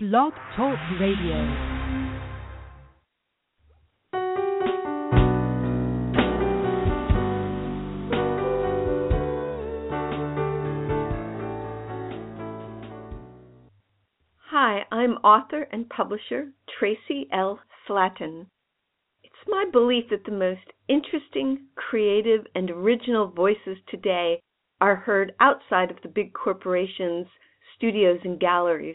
Blog Talk Radio. Hi, I'm author and publisher Traci L. Slatton. It's my belief that the most interesting, creative, and original voices today are heard outside of the big corporations, studios, and galleries.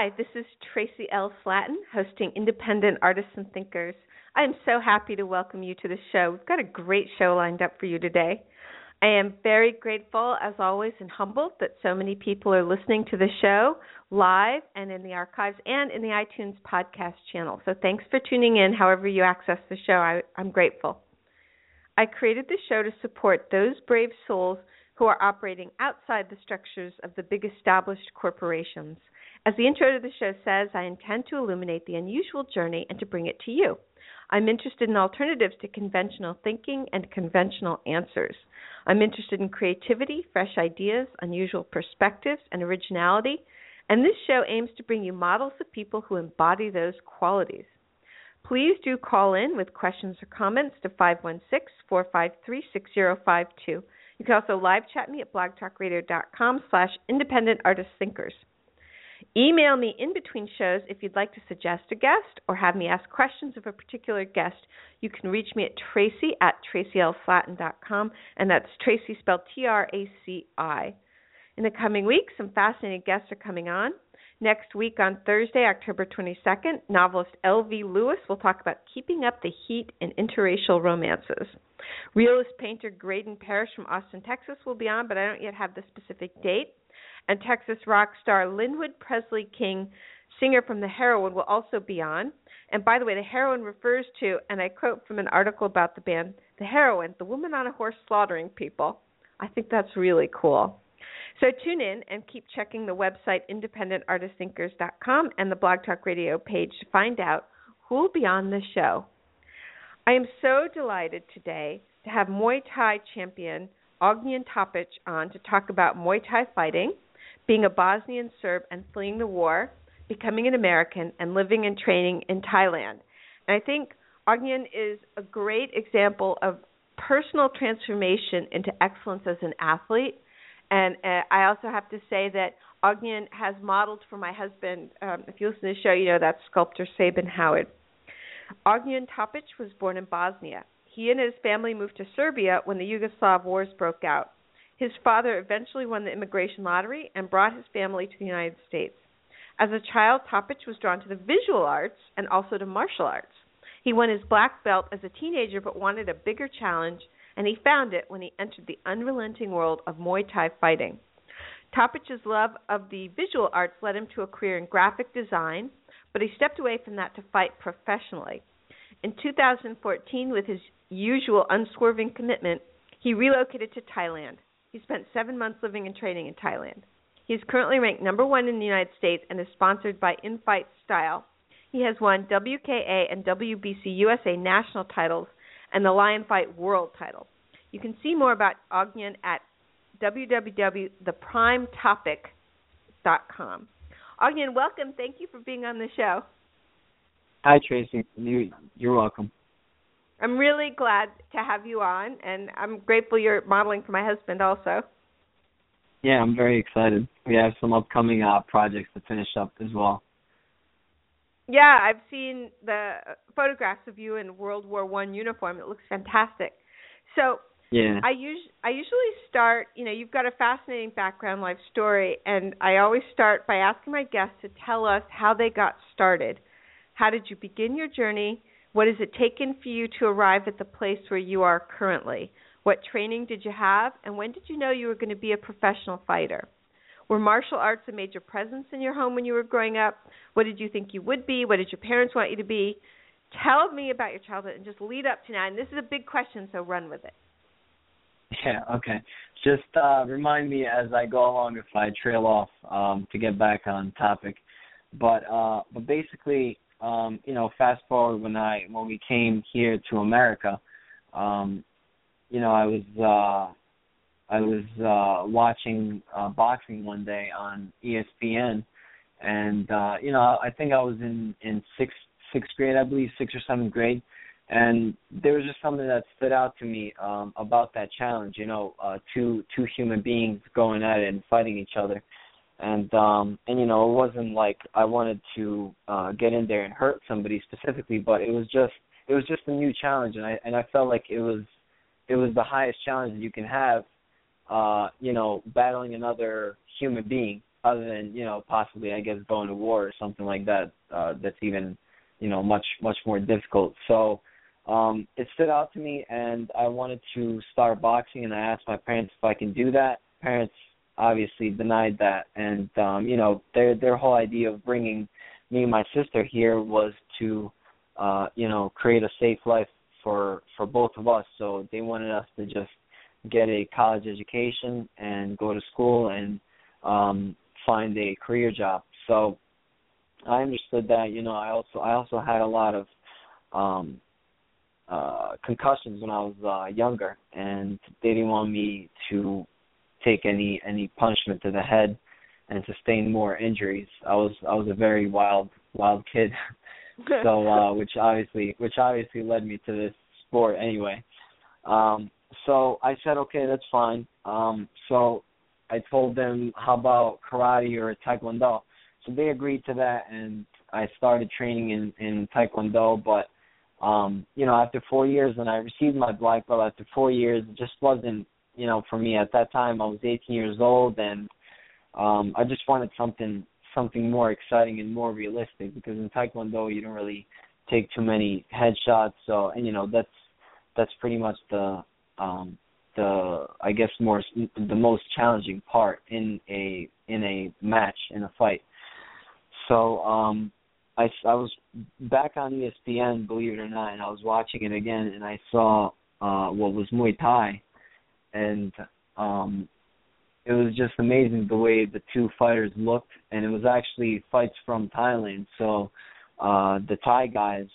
Hi, this is Traci L. Slatton, hosting Independent Artists and Thinkers. I am so happy to welcome you to the show. We've got a great show lined up for you today. I am very grateful, as always, and humbled that so many people are listening to the show live and in the archives and in the iTunes podcast channel. So thanks for tuning in, however, you access the show. I, I'm grateful. I created the show to support those brave souls who are operating outside the structures of the big established corporations. As the intro to the show says, I intend to illuminate the unusual journey and to bring it to you. I'm interested in alternatives to conventional thinking and conventional answers. I'm interested in creativity, fresh ideas, unusual perspectives, and originality, and this show aims to bring you models of people who embody those qualities. Please do call in with questions or comments to 516 453 6052. You can also live chat me at blogtalkradio.com slash independent artist thinkers. Email me in between shows if you'd like to suggest a guest or have me ask questions of a particular guest. You can reach me at tracy at tracylslatton.com, and that's Traci spelled T R A C I. In the coming weeks, some fascinating guests are coming on. Next week on Thursday, October 22nd, novelist L.V. Lewis will talk about keeping up the heat in interracial romances. Realist painter Graydon Parrish from Austin, Texas will be on, but I don't yet have the specific date and Texas rock star Linwood Presley King, singer from The Heroine, will also be on. And by the way, The Heroine refers to, and I quote from an article about the band, The Heroine, the woman on a horse slaughtering people. I think that's really cool. So tune in and keep checking the website independentartistthinkers.com and the Blog Talk Radio page to find out who will be on the show. I am so delighted today to have Muay Thai champion Ognjen Topic on to talk about Muay Thai fighting – being a Bosnian Serb and fleeing the war, becoming an American, and living and training in Thailand. And I think Ognjen is a great example of personal transformation into excellence as an athlete. And uh, I also have to say that Ognjen has modeled for my husband. Um, if you listen to the show, you know that's sculptor Sabin Howard. Ognjen Topic was born in Bosnia. He and his family moved to Serbia when the Yugoslav wars broke out. His father eventually won the immigration lottery and brought his family to the United States. As a child, Topic was drawn to the visual arts and also to martial arts. He won his black belt as a teenager but wanted a bigger challenge, and he found it when he entered the unrelenting world of Muay Thai fighting. Topic's love of the visual arts led him to a career in graphic design, but he stepped away from that to fight professionally. In 2014, with his usual unswerving commitment, he relocated to Thailand. He spent seven months living and training in Thailand. He is currently ranked number one in the United States and is sponsored by Infight Style. He has won WKA and WBC USA national titles and the Lion Fight World title. You can see more about Ognjen at www.theprimetopic.com. Ognjen, welcome. Thank you for being on the show. Hi, Traci. You, you're welcome. I'm really glad to have you on, and I'm grateful you're modeling for my husband also. Yeah, I'm very excited. We have some upcoming uh, projects to finish up as well. Yeah, I've seen the photographs of you in World War One uniform. It looks fantastic. So yeah, I us- I usually start. You know, you've got a fascinating background, life story, and I always start by asking my guests to tell us how they got started. How did you begin your journey? What has it taken for you to arrive at the place where you are currently? What training did you have, and when did you know you were going to be a professional fighter? Were martial arts a major presence in your home when you were growing up? What did you think you would be? What did your parents want you to be? Tell me about your childhood and just lead up to now. And this is a big question, so run with it. Yeah, okay. Just uh remind me as I go along if I trail off um to get back on topic. But uh but basically um you know fast forward when I when we came here to America um you know I was uh I was uh watching uh boxing one day on ESPN and uh you know I think I was in in 6th 6th grade I believe 6th or 7th grade and there was just something that stood out to me um about that challenge you know uh two two human beings going at it and fighting each other. And um and you know it wasn't like I wanted to uh get in there and hurt somebody specifically but it was just it was just a new challenge and I and I felt like it was it was the highest challenge that you can have uh, you know, battling another human being other than, you know, possibly I guess going to war or something like that, uh that's even, you know, much much more difficult. So um it stood out to me and I wanted to start boxing and I asked my parents if I can do that. Parents obviously denied that and um, you know, their their whole idea of bringing me and my sister here was to uh, you know, create a safe life for for both of us. So they wanted us to just get a college education and go to school and um find a career job. So I understood that, you know, I also I also had a lot of um uh concussions when I was uh younger and they didn't want me to take any any punishment to the head and sustain more injuries. I was I was a very wild wild kid. so uh which obviously which obviously led me to this sport anyway. Um so I said, okay, that's fine. Um, so I told them, how about karate or taekwondo? So they agreed to that, and I started training in in taekwondo. But um, you know, after four years, and I received my black belt after four years, it just wasn't, you know, for me at that time. I was 18 years old, and um, I just wanted something something more exciting and more realistic because in taekwondo you don't really take too many headshots. So, and you know, that's that's pretty much the um, the I guess more the most challenging part in a in a match in a fight. So um, I I was back on ESPN, believe it or not, and I was watching it again, and I saw uh, what was Muay Thai, and um, it was just amazing the way the two fighters looked, and it was actually fights from Thailand. So uh, the Thai guys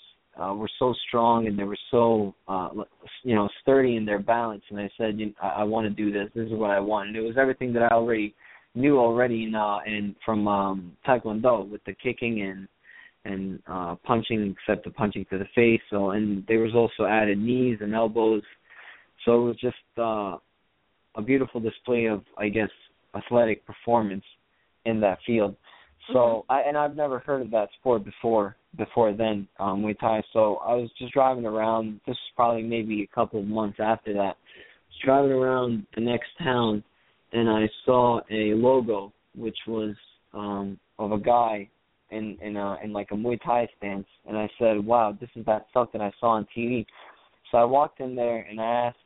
uh, were so strong and they were so uh, you know sturdy in their balance. And I said, you know, I, I want to do this. This is what I want. And it was everything that I already knew already in uh, in from um, Taekwondo with the kicking and and uh, punching, except the punching to the face. So and there was also added knees and elbows. So it was just uh, a beautiful display of, I guess, athletic performance in that field. So mm-hmm. I and I've never heard of that sport before before then, um, Muay Thai. So I was just driving around. This was probably maybe a couple of months after that. Was driving around the next town, and I saw a logo which was um, of a guy in in a in like a Muay Thai stance, and I said, "Wow, this is that stuff that I saw on TV." So I walked in there and I asked,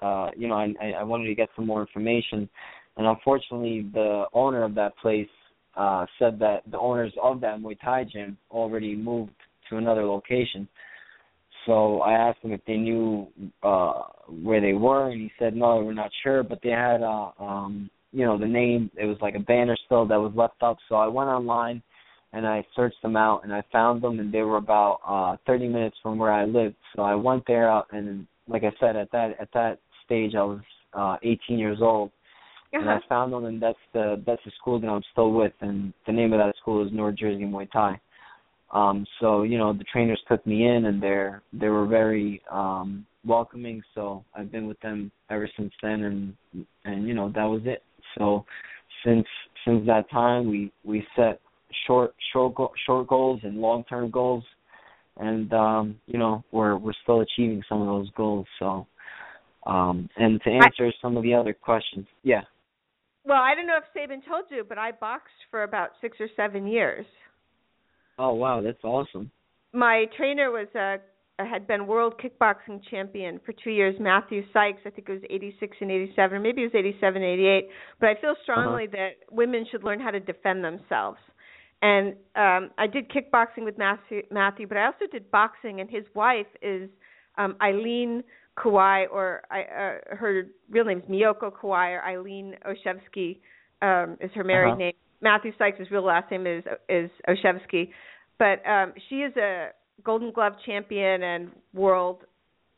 uh, you know, I I wanted to get some more information, and unfortunately, the owner of that place uh, said that the owners of that Muay Thai gym already moved to another location. So I asked them if they knew uh where they were, and he said no, we're not sure, but they had uh um you know the name. It was like a banner still that was left up. So I went online and I searched them out, and I found them, and they were about uh 30 minutes from where I lived. So I went there, uh, and like I said, at that at that stage I was uh 18 years old. And I found them, and that's the that's the school that I'm still with, and the name of that school is North Jersey Muay Thai. Um, so you know the trainers took me in, and they're they were very um, welcoming. So I've been with them ever since then, and and you know that was it. So since since that time, we we set short short short goals and long term goals, and um, you know we're we're still achieving some of those goals. So, um, and to answer I, some of the other questions, yeah. Well, I don't know if Sabin told you, but I boxed for about six or seven years. Oh wow, that's awesome. My trainer was a had been world kickboxing champion for two years, Matthew Sykes. I think it was 86 and 87, maybe it was 87 and 88. But I feel strongly uh-huh. that women should learn how to defend themselves. And um I did kickboxing with Matthew, Matthew, but I also did boxing. And his wife is um Eileen Kawai, or I, uh, her real name is Miyoko Kawai, or Eileen Olszewski um, is her married uh-huh. name. Matthew Sykes' real last name is is Olszewski, but um, she is a Golden Glove champion and world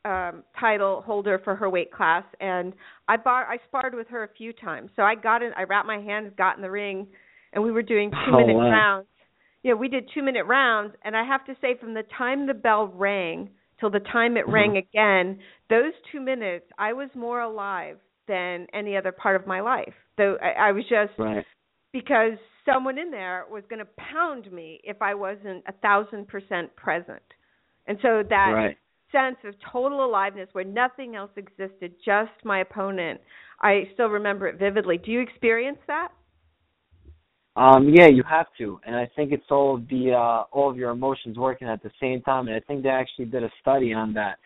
um title holder for her weight class and I bar I sparred with her a few times. So I got in I wrapped my hands, got in the ring and we were doing 2 oh, minute wow. rounds. Yeah, we did 2 minute rounds and I have to say from the time the bell rang till the time it mm-hmm. rang again, those 2 minutes I was more alive than any other part of my life. Though I, I was just right. because someone in there was going to pound me if I wasn't a thousand percent present. And so that right. sense of total aliveness where nothing else existed, just my opponent, I still remember it vividly. Do you experience that? Um, yeah, you have to, and I think it's all of the uh, all of your emotions working at the same time. And I think they actually did a study on that,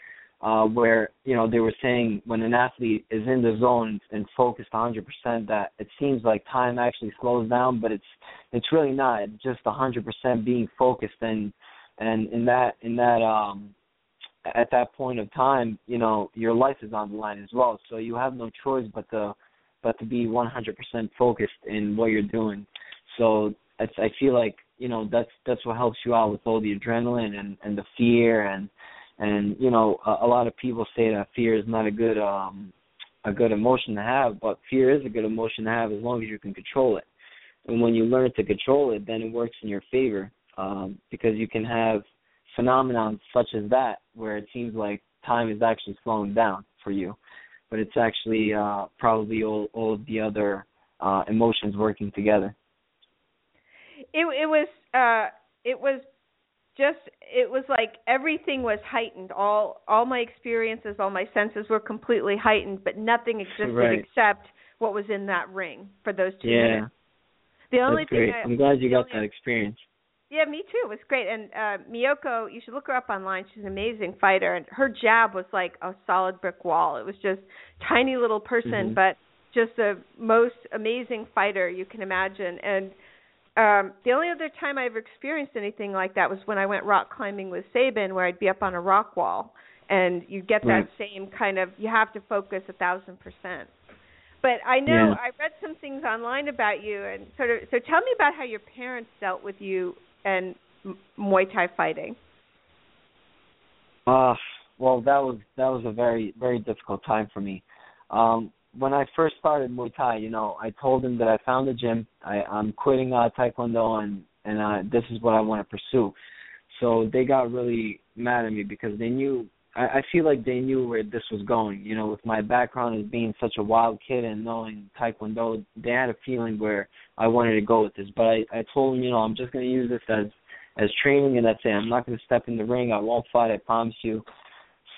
uh, where you know they were saying when an athlete is in the zone and focused 100%, that it seems like time actually slows down, but it's it's really not. It's just 100% being focused, and and in that in that um at that point of time, you know your life is on the line as well. So you have no choice but to but to be 100% focused in what you're doing. So it's, I feel like you know that's that's what helps you out with all the adrenaline and and the fear and and you know a, a lot of people say that fear is not a good um a good emotion to have but fear is a good emotion to have as long as you can control it. And when you learn to control it then it works in your favor um because you can have phenomenon such as that where it seems like time is actually slowing down for you but it's actually uh probably all all of the other uh emotions working together it it was uh it was just it was like everything was heightened all all my experiences all my senses were completely heightened but nothing existed right. except what was in that ring for those two yeah. minutes the only That's thing great. I, I'm glad you got only, that experience. Yeah, me too. It was great. And uh Miyoko, you should look her up online. She's an amazing fighter and her jab was like a solid brick wall. It was just tiny little person mm-hmm. but just the most amazing fighter you can imagine. And um the only other time I ever experienced anything like that was when I went rock climbing with Sabin where I'd be up on a rock wall and you get that right. same kind of you have to focus a thousand percent. But I know yeah. I read some things online about you and sort of so tell me about how your parents dealt with you and Muay Thai fighting. Uh well that was that was a very very difficult time for me. Um when I first started Muay Thai, you know, I told them that I found a gym. I, I'm quitting uh, Taekwondo and and uh, this is what I want to pursue. So they got really mad at me because they knew. I, I feel like they knew where this was going. You know, with my background as being such a wild kid and knowing Taekwondo, they had a feeling where I wanted to go with this. But I, I told them, you know, I'm just going to use this as as training and that's it. I'm not going to step in the ring. I won't fight. I promise you.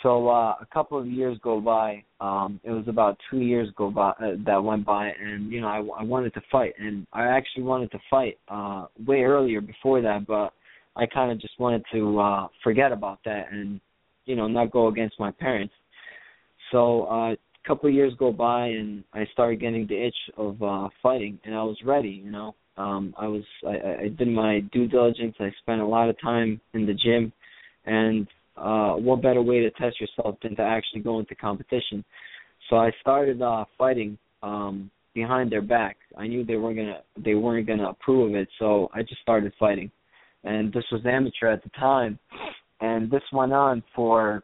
So uh, a couple of years go by. Um, it was about two years go by uh, that went by, and you know I, I wanted to fight, and I actually wanted to fight uh, way earlier before that, but I kind of just wanted to uh, forget about that and you know not go against my parents. So uh, a couple of years go by, and I started getting the itch of uh, fighting, and I was ready. You know, um, I was I, I did my due diligence. I spent a lot of time in the gym, and uh what better way to test yourself than to actually go into competition. So i started uh fighting um behind their back. I knew they weren't gonna they weren't gonna approve of it so i just started fighting. And this was amateur at the time and this went on for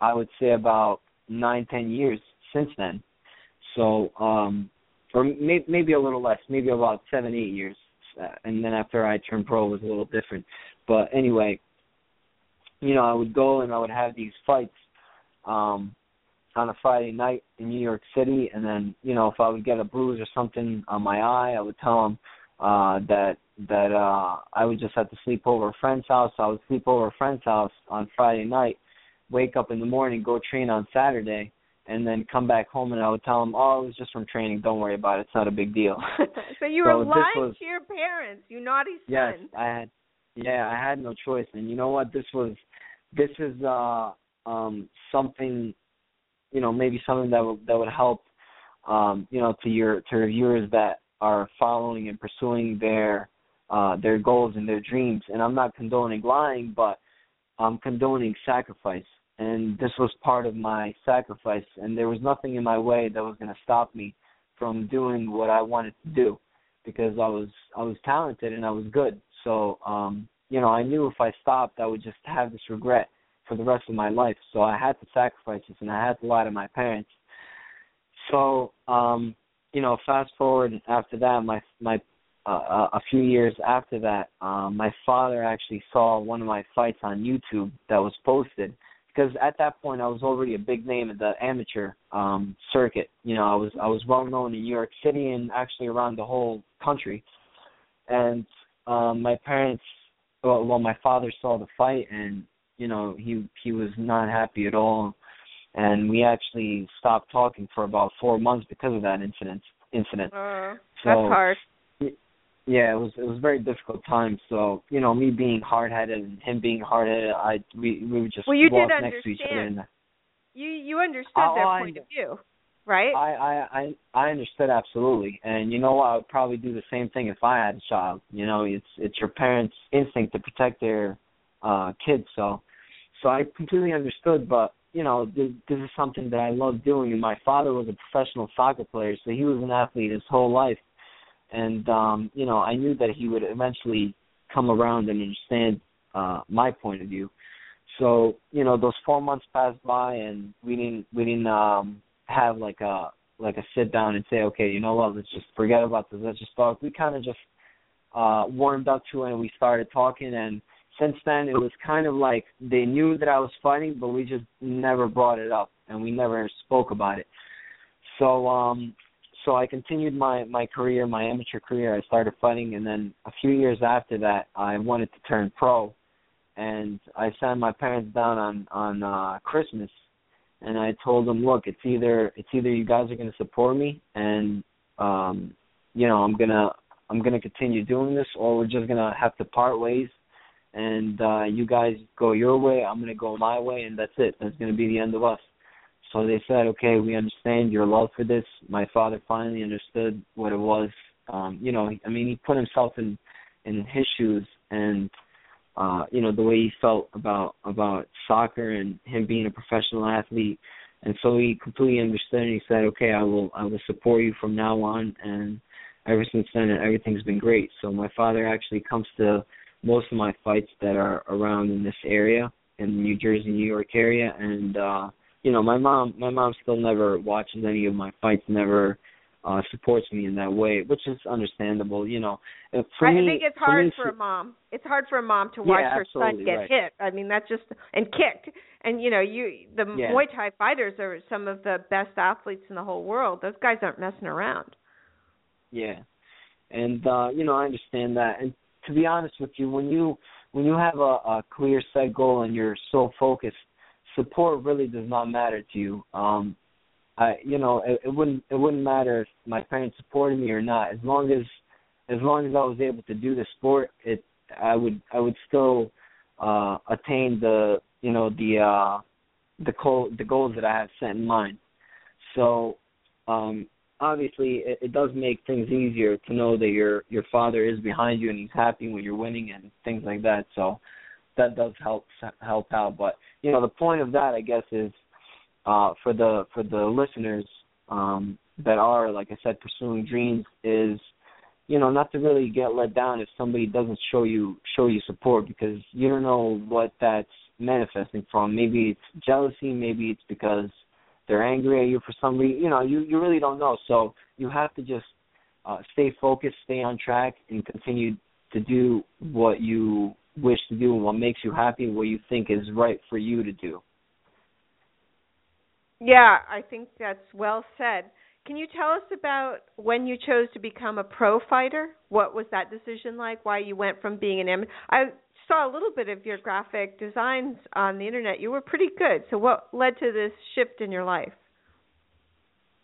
i would say about nine ten years since then. So um or may, maybe a little less maybe about seven eight years. Uh, and then after i turned pro it was a little different. But anyway you know, I would go and I would have these fights um on a Friday night in New York City and then, you know, if I would get a bruise or something on my eye, I would tell them uh that, that uh I would just have to sleep over a friend's house. I would sleep over a friend's house on Friday night, wake up in the morning, go train on Saturday, and then come back home and I would tell them, "Oh, it was just from training. Don't worry about it. It's not a big deal." so you so were lying was, to your parents, you naughty son. Yes, I had. Yeah, I had no choice, and you know what? This was, this is uh um something, you know, maybe something that would that would help, um, you know, to your to your viewers that are following and pursuing their uh their goals and their dreams. And I'm not condoning lying, but I'm condoning sacrifice and this was part of my sacrifice and there was nothing in my way that was going to stop me from doing what I wanted to do because I was I was talented and I was good. So um you know, I knew if I stopped I would just have this regret for the rest of my life. So I had to sacrifice this and I had to lie to my parents. So um you know, fast forward after that my my uh, a few years after that, um, my father actually saw one of my fights on YouTube that was posted, because at that point I was already a big name in the amateur um circuit. You know, I was I was well known in New York City and actually around the whole country. And um my parents well, well my father saw the fight and you know, he he was not happy at all and we actually stopped talking for about 4 months because of that incident incident. Uh, so, that's hard yeah, it was it was a very difficult time. So you know, me being hard headed and him being hard headed, I we we would just well, you walk did next to each other. And, you you understood oh, their I, point of view, right? I, I I I understood absolutely, and you know? I would probably do the same thing if I had a child. You know, it's it's your parents' instinct to protect their uh kids. So so I completely understood, but you know, this, this is something that I love doing. And my father was a professional soccer player, so he was an athlete his whole life and um, you know, I knew that he would eventually come around and understand uh, my point of view. So you know, those four months passed by, and we didn't we didn't um, have like a like a sit down and say, okay, you know what, let's just forget about this, let's just talk. We kind of just uh, warmed up to it, and we started talking, and since then it was kind of like they knew that I was fighting, but we just never brought it up, and we never spoke about it. So um so I continued my my career, my amateur career. I started fighting, and then a few years after that, I wanted to turn pro, and I sat my parents down on on uh, Christmas, and I told them, look, it's either it's either you guys are going to support me, and um, you know I'm gonna I'm gonna continue doing this, or we're just gonna have to part ways, and uh, you guys go your way, I'm gonna go my way, and that's it. That's gonna be the end of us. So they said, okay, we understand your love for this. My father finally understood what it was. Um, you know, I mean, he put himself in in his shoes, and uh, you know the way he felt about about soccer and him being a professional athlete. And so he completely understood, and he said, okay, I will I will support you from now on. And ever since then, everything's been great. So my father actually comes to most of my fights that are around in this area, in the New Jersey, New York area, and uh you know, my mom my mom still never watches any of my fights, never uh supports me in that way, which is understandable, you know. For I me, think it's hard for, for a mom. It's hard for a mom to watch yeah, her son get right. hit. I mean, that's just and kicked. And you know, you the yeah. Muay Thai fighters are some of the best athletes in the whole world. Those guys aren't messing around. Yeah. And uh, you know, I understand that. And to be honest with you, when you when you have a, a clear set goal and you're so focused support really does not matter to you. Um, I, you know, it, it wouldn't it wouldn't matter if my parents supported me or not. As long as as long as I was able to do the sport, it I would I would still uh attain the you know the uh the goal the goals that I have set in mind. So um obviously it, it does make things easier to know that your your father is behind you and he's happy when you're winning and things like that. So that does help help out. But you know, the point of that, I guess, is uh, for the for the listeners um, that are, like I said, pursuing dreams, is you know not to really get let down if somebody doesn't show you show you support because you don't know what that's manifesting from. Maybe it's jealousy, maybe it's because they're angry at you for some reason. You know, you you really don't know. So you have to just uh, stay focused, stay on track, and continue to do what you wish to do and what makes you happy what you think is right for you to do. Yeah, I think that's well said. can you tell us about when you chose to become a pro fighter? What was that decision like? Why you went from being an amateur? I saw a little bit of your graphic designs on the internet. You were pretty good. So what led to this shift in your life?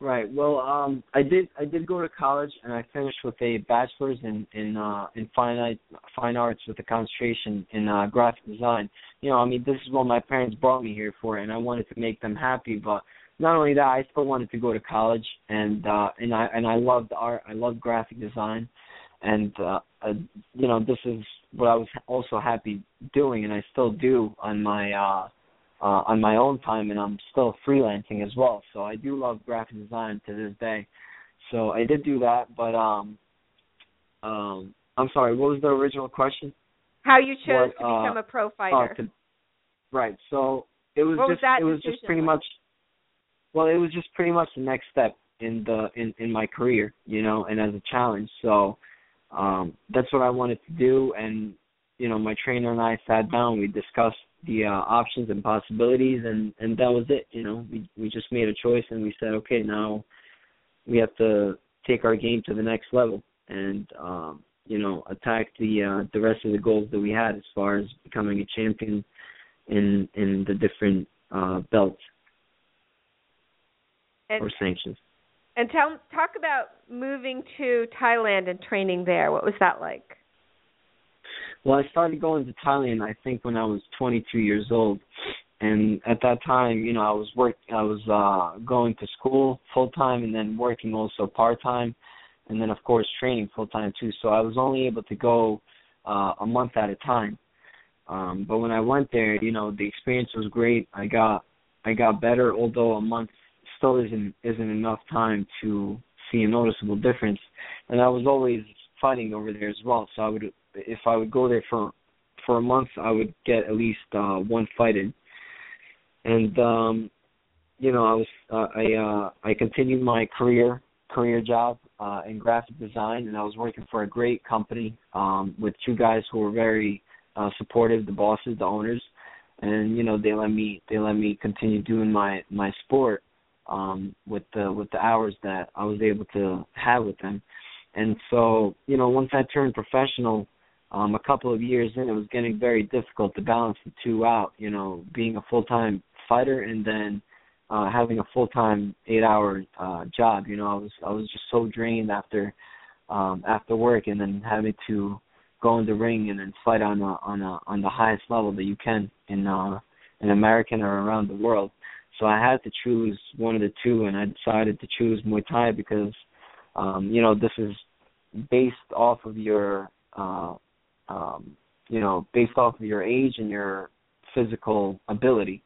Right. Well, um, I did. I did go to college, and I finished with a bachelor's in in uh, in fine fine arts with a concentration in uh, graphic design. You know, I mean, this is what my parents brought me here for, and I wanted to make them happy. But not only that, I still wanted to go to college, and uh, and I and I loved art. I loved graphic design, and uh, uh, you know, this is what I was also happy doing, and I still do on my. uh uh, on my own time, and I'm still freelancing as well. So I do love graphic design to this day. So I did do that, but um, um, I'm sorry. What was the original question? How you chose what, to become uh, a pro fighter? Uh, to, right. So it was what just was it was just pretty like? much. Well, it was just pretty much the next step in the in in my career, you know, and as a challenge. So um that's what I wanted to do, and you know, my trainer and I sat down. We discussed the uh, options and possibilities, and and that was it. You know, we we just made a choice, and we said, okay, now we have to take our game to the next level, and um, you know, attack the uh, the rest of the goals that we had as far as becoming a champion in in the different uh, belts and, or sanctions. And tell talk about moving to Thailand and training there. What was that like? Well, I started going to Thailand I think when I was 22 years old, and at that time, you know, I was work I was uh going to school full time and then working also part time, and then of course training full time too. So I was only able to go uh a month at a time. Um but when I went there, you know, the experience was great. I got I got better although a month still isn't isn't enough time to see a noticeable difference. And I was always fighting over there as well. So I would if I would go there for for a month, I would get at least uh one fight in. And um you know, I was uh, I uh I continued my career career job uh in graphic design and I was working for a great company um with two guys who were very uh supportive, the bosses, the owners. And you know, they let me they let me continue doing my my sport um with the with the hours that I was able to have with them. And so, you know, once I turned professional, um, a couple of years in, it was getting very difficult to balance the two out. You know, being a full time fighter and then uh, having a full time eight hour uh, job. You know, I was I was just so drained after um, after work, and then having to go in the ring and then fight on a, on a, on the highest level that you can in uh, in American or around the world. So I had to choose one of the two, and I decided to choose Muay Thai because um, you know this is based off of your uh, um, you know, based off of your age and your physical ability.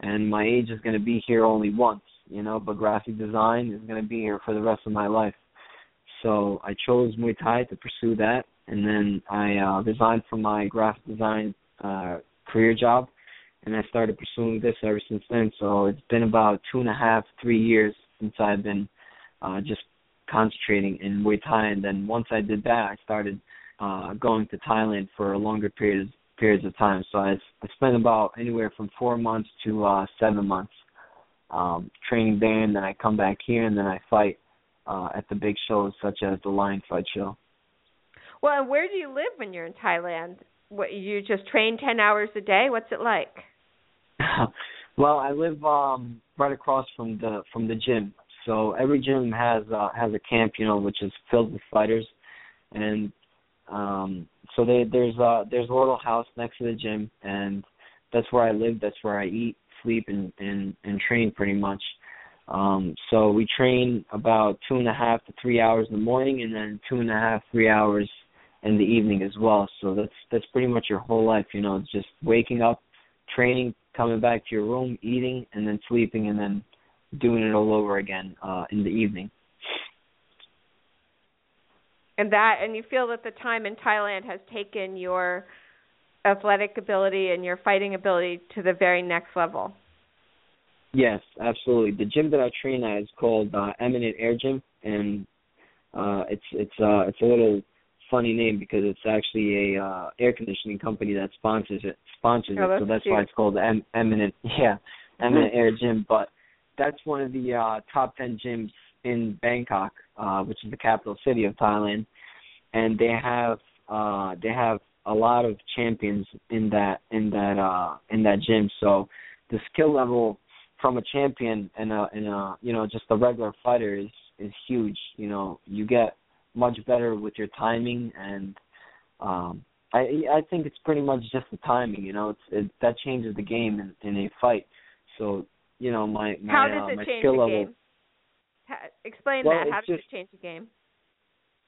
And my age is going to be here only once, you know, but graphic design is going to be here for the rest of my life. So I chose Muay Thai to pursue that, and then I uh, resigned from my graphic design uh, career job, and I started pursuing this ever since then. So it's been about two and a half, three years since I've been uh, just concentrating in Muay Thai, and then once I did that, I started uh, going to Thailand for a longer period periods of time. So I, I spent about anywhere from four months to uh, seven months um, training there, and then I come back here, and then I fight uh, at the big shows such as the Lion Fight Show. Well, and where do you live when you're in Thailand? What you just train ten hours a day? What's it like? well, I live um right across from the from the gym. So every gym has uh, has a camp, you know, which is filled with fighters, and um, so they, there's a there's a little house next to the gym, and that's where I live. That's where I eat, sleep, and and and train pretty much. Um, so we train about two and a half to three hours in the morning, and then two and a half, three hours in the evening as well. So that's that's pretty much your whole life. You know, it's just waking up, training, coming back to your room, eating, and then sleeping, and then doing it all over again uh, in the evening and that and you feel that the time in Thailand has taken your athletic ability and your fighting ability to the very next level. Yes, absolutely. The gym that I train at is called uh, Eminent Air Gym, and uh, it's it's uh, it's a little funny name because it's actually a uh, air conditioning company that sponsors it sponsors oh, it, so that's cute. why it's called em- Eminent yeah Eminent Air Gym. But that's one of the uh, top ten gyms in Bangkok, uh, which is the capital city of Thailand, and they have uh, they have a lot of champions in that in that uh, in that gym. So the skill level from a champion and a and a you know just a regular fighter is is huge. You know, you get much better with your timing and um I I think it's pretty much just the timing, you know, it's it, that changes the game in, in a fight. So, you know, my my How does uh, it my change skill the level game? Ha- explain Well, that. How does just- it change the game?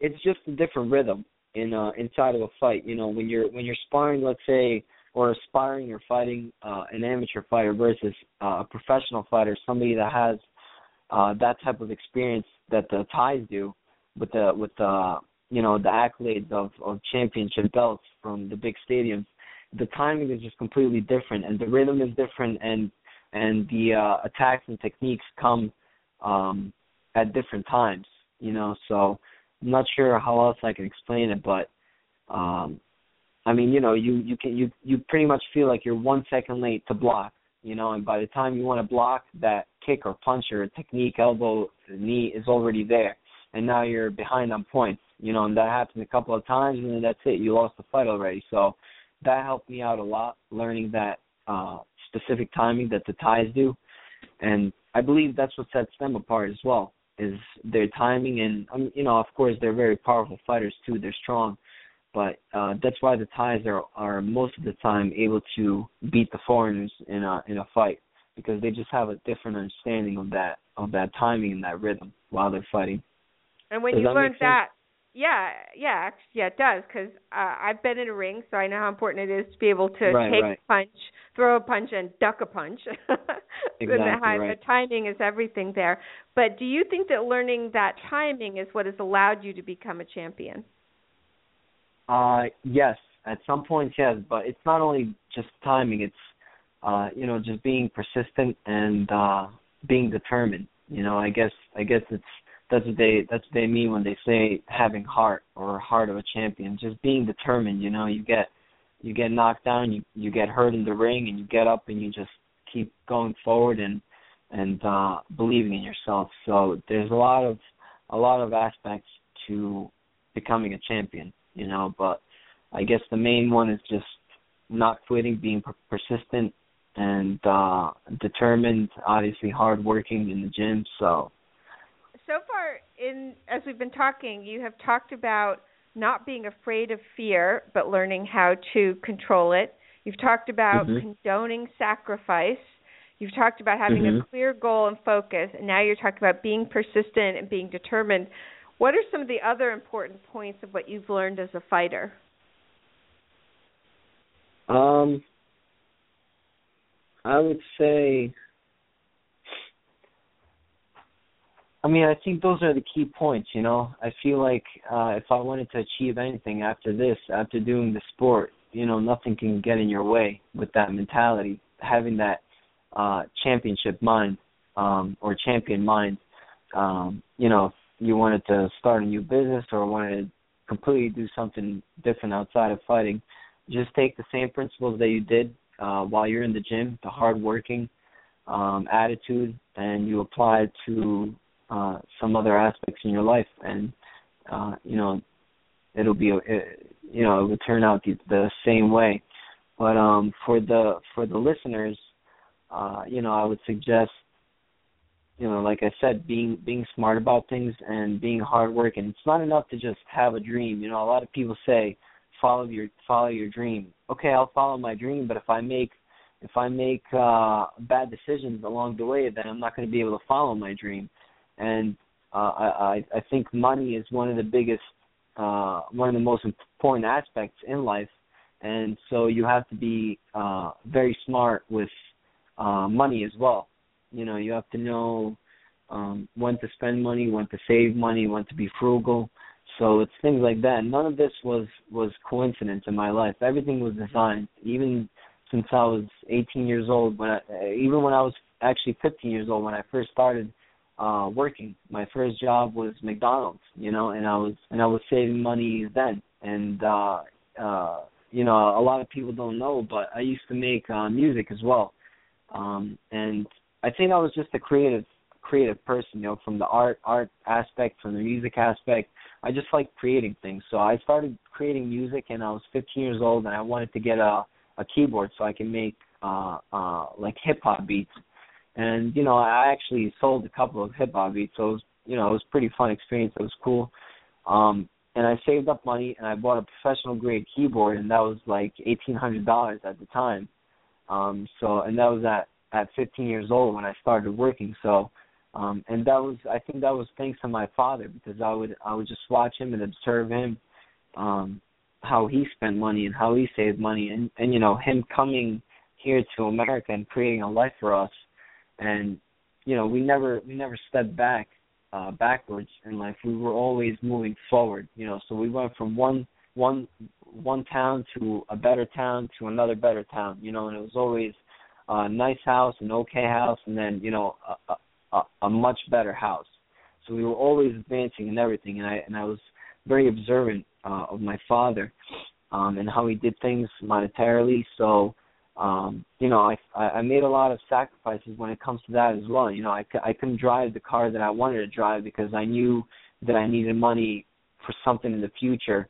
it's just a different rhythm in uh inside of a fight. You know, when you're when you're sparring, let's say, or aspiring or fighting uh an amateur fighter versus uh, a professional fighter, somebody that has uh that type of experience that the Thais do with the with the you know the accolades of of championship belts from the big stadiums. The timing is just completely different, and the rhythm is different, and and the uh attacks and techniques come um at different times. You know, so I'm not sure how else I can explain it, but um I mean, you know, you you can you you pretty much feel like you're one second late to block, you know, and by the time you want to block that kick or punch or technique, elbow, knee is already there, and now you're behind on points, you know, and that happened a couple of times, and then that's it, you lost the fight already. So that helped me out a lot, learning that uh specific timing that the Thais do, and I believe that's what sets them apart as well is their timing and um, you know of course they're very powerful fighters too. They're strong. But uh that's why the Thais are are most of the time able to beat the foreigners in a in a fight because they just have a different understanding of that of that timing and that rhythm while they're fighting. And when Does you learned that, yeah, yeah, actually, yeah, it does because uh, I've been in a ring, so I know how important it is to be able to Right, take right. a punch, throw a punch, and duck a punch. and the, Exactly, right. the timing is everything there. But do you think that learning that timing is what has allowed you to become a champion? Uh, yes, at some points, yes, but it's not only just timing. It's, uh, you know, just being persistent and uh, being determined. You know, I guess, I guess it's that's what they that's what they mean when they say having heart or heart of a champion. Just being determined. You know, you get you get knocked down, you you get hurt in the ring, and you get up and you just keep going forward and and uh, believing in yourself. So there's a lot of a lot of aspects to becoming a champion you know. But I guess the main one is just not quitting, being per- persistent and uh determined. Obviously, hard working in the gym. So So far, in as we've been talking, you have talked about not being afraid of fear, but learning how to control it. You've talked about Mhm. condoning sacrifice. You've talked about having a Mhm. clear goal and focus, and now you're talking about being persistent and being determined. What are some of the other important points of what you've learned as a fighter? um, I would say. I mean, I think those are the key points. You know, I feel like uh, if I wanted to achieve anything after this, after doing the sport, you know, nothing can get in your way with that mentality. Having that uh championship mind, um, or champion mind. Um, you know, you wanted to start a new business or wanted to completely do something different outside of fighting, just take the same principles that you did uh while you're in the gym, the hard working um attitude and you apply it to uh some other aspects in your life. And uh you know it'll be it, you know it will turn out the, the same way. But um for the for the listeners uh you know I would suggest you know like I said being being smart about things and being hardworking it's not enough to just have a dream. You know a lot of people say follow your follow your dream. Okay I'll follow my dream but if I make if I make uh bad decisions along the way then I'm not going to be able to follow my dream and uh I I think money is one of the biggest uh one of the most important aspects in life. And so you have to be uh very smart with uh money as well. You know you have to know um when to spend money when to save money when to be frugal. So it's things like that. None of this was was coincidence in my life. Everything was designed even since i was 18 years old when i even when i was actually 15 years old when i first started uh working my first job was mcdonald's you know and i was and i was saving money then and uh uh you know a lot of people don't know but i used to make uh music as well um and i think i was just a creative creative person, you know, from the art art aspect, from the music aspect. I just like creating things. So I started creating music and I was 15 years old and I wanted to get a a keyboard so I can make uh uh like hip hop beats. And you know, I actually sold a couple of hip hop beats, so it was you know, it was a pretty fun experience. It was cool. Um and I saved up money and I bought a professional grade keyboard and that was like eighteen hundred dollars at the time. Um so and that was at at fifteen years old when I started working. So um and that was I think that was thanks to my father because I would I would just watch him and observe him um how he spent money and how he saved money and and you know him coming here to America and creating a life for us and you know we never we never stepped back uh, backwards in life. We were always moving forward, you know. So we went from one one one town to a better town to another better town, you know. And it was always a nice house, an okay house, and then you know a, a, a much better house. So we were always advancing in everything, and I and I was very observant uh, of my father um, and how he did things monetarily. So um you know i i made a lot of sacrifices when it comes to that as well. You know i i couldn't drive the car that i wanted to drive because i knew that i needed money for something in the future